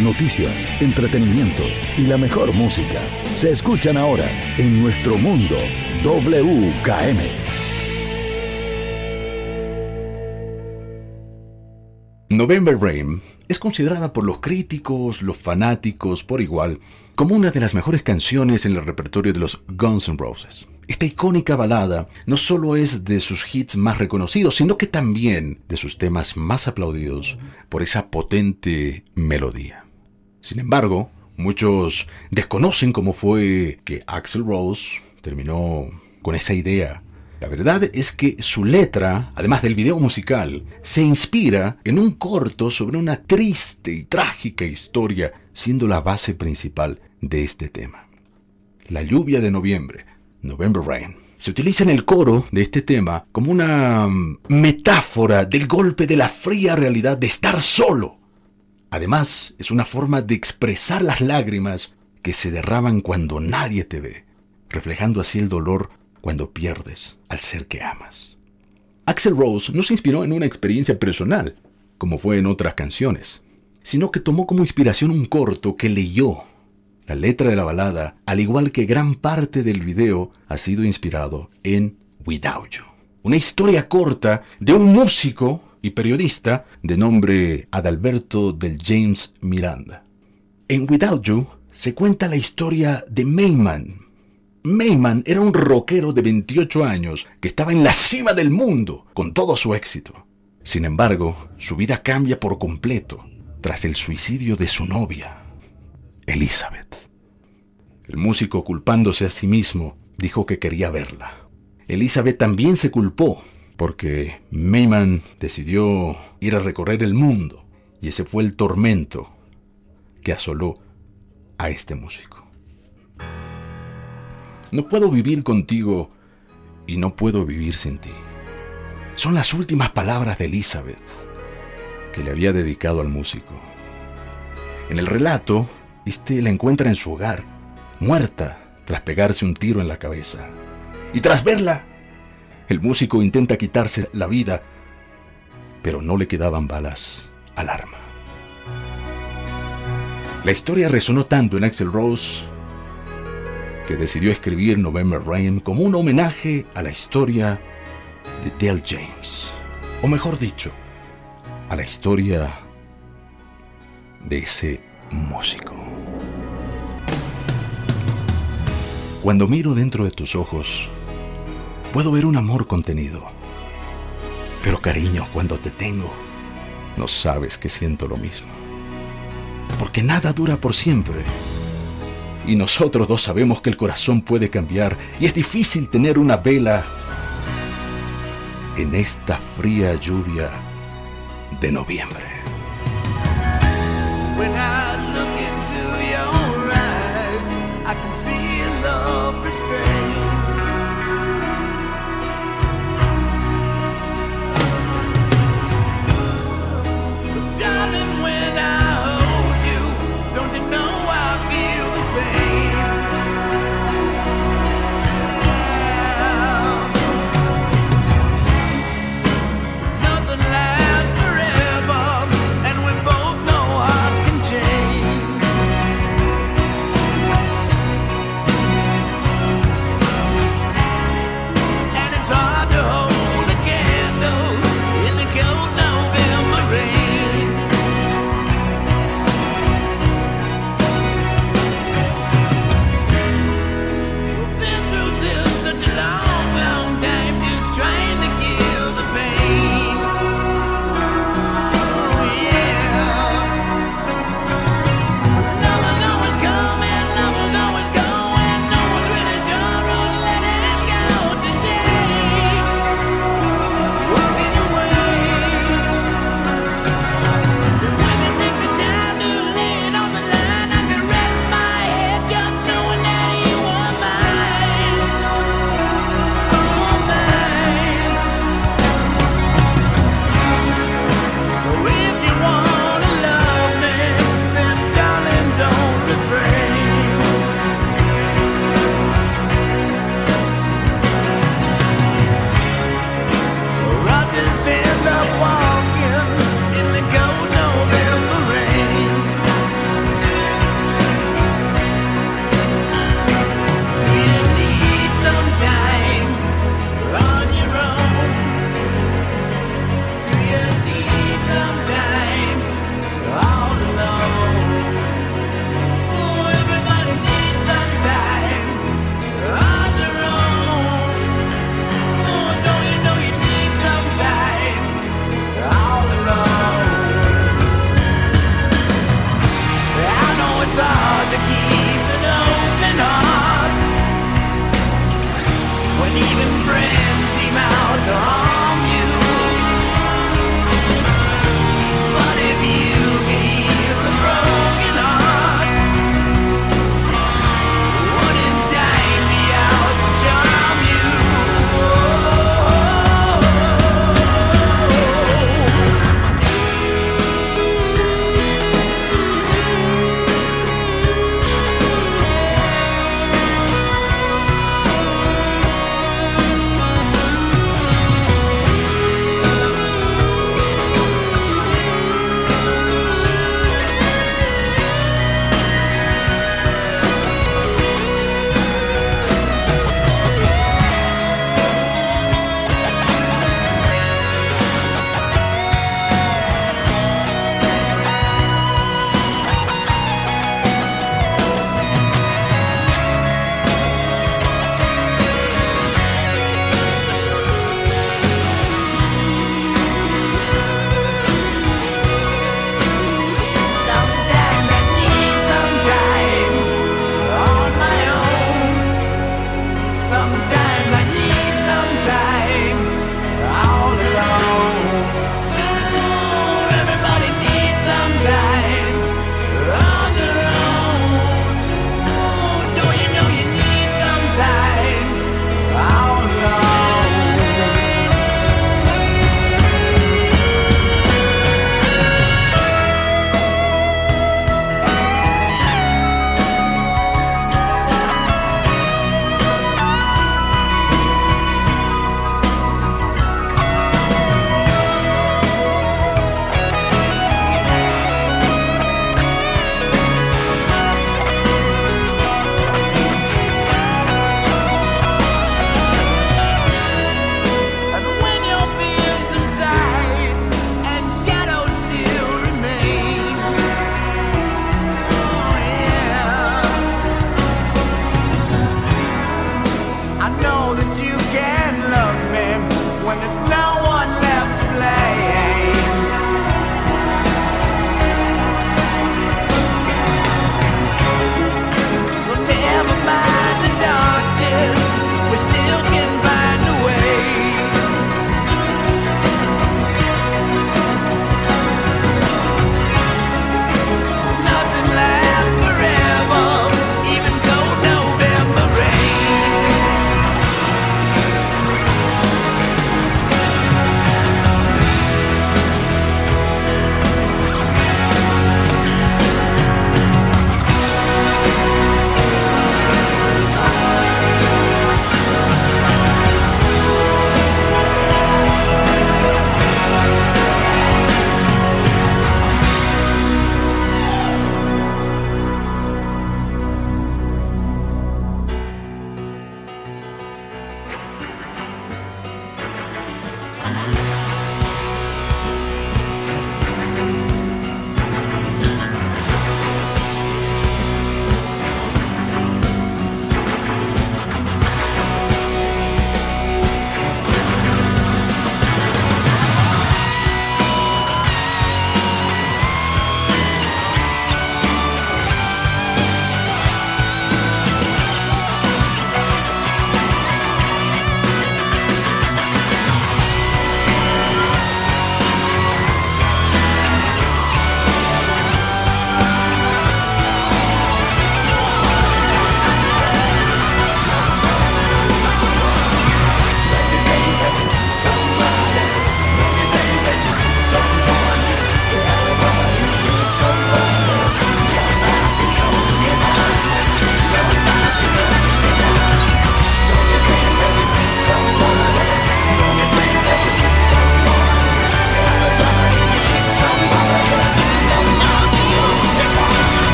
noticias, entretenimiento y la mejor música se escuchan ahora en nuestro mundo WKM. November Rain es considerada por los críticos, los fanáticos por igual, como una de las mejores canciones en el repertorio de los Guns N' Roses. Esta icónica balada no solo es de sus hits más reconocidos, sino que también de sus temas más aplaudidos por esa potente melodía. Sin embargo, muchos desconocen cómo fue que Axel Rose terminó con esa idea. La verdad es que su letra, además del video musical, se inspira en un corto sobre una triste y trágica historia, siendo la base principal de este tema. La lluvia de noviembre, November Rain. Se utiliza en el coro de este tema como una mm, metáfora del golpe de la fría realidad de estar solo. Además, es una forma de expresar las lágrimas que se derraman cuando nadie te ve, reflejando así el dolor cuando pierdes al ser que amas. Axel Rose no se inspiró en una experiencia personal, como fue en otras canciones, sino que tomó como inspiración un corto que leyó la letra de la balada, al igual que gran parte del video, ha sido inspirado en Without You. Una historia corta de un músico y periodista de nombre Adalberto del James Miranda. En Without You se cuenta la historia de Mayman. Mayman era un rockero de 28 años que estaba en la cima del mundo con todo su éxito. Sin embargo, su vida cambia por completo tras el suicidio de su novia, Elizabeth. El músico, culpándose a sí mismo, dijo que quería verla. Elizabeth también se culpó porque Mayman decidió ir a recorrer el mundo y ese fue el tormento que asoló a este músico. No puedo vivir contigo y no puedo vivir sin ti. Son las últimas palabras de Elizabeth que le había dedicado al músico. En el relato, este la encuentra en su hogar, muerta tras pegarse un tiro en la cabeza. Y tras verla, el músico intenta quitarse la vida, pero no le quedaban balas al arma. La historia resonó tanto en Axel Rose que decidió escribir November Rain como un homenaje a la historia de Dale James, o mejor dicho, a la historia de ese músico. Cuando miro dentro de tus ojos, puedo ver un amor contenido. Pero cariño, cuando te tengo, no sabes que siento lo mismo. Porque nada dura por siempre. Y nosotros dos sabemos que el corazón puede cambiar y es difícil tener una vela en esta fría lluvia de noviembre.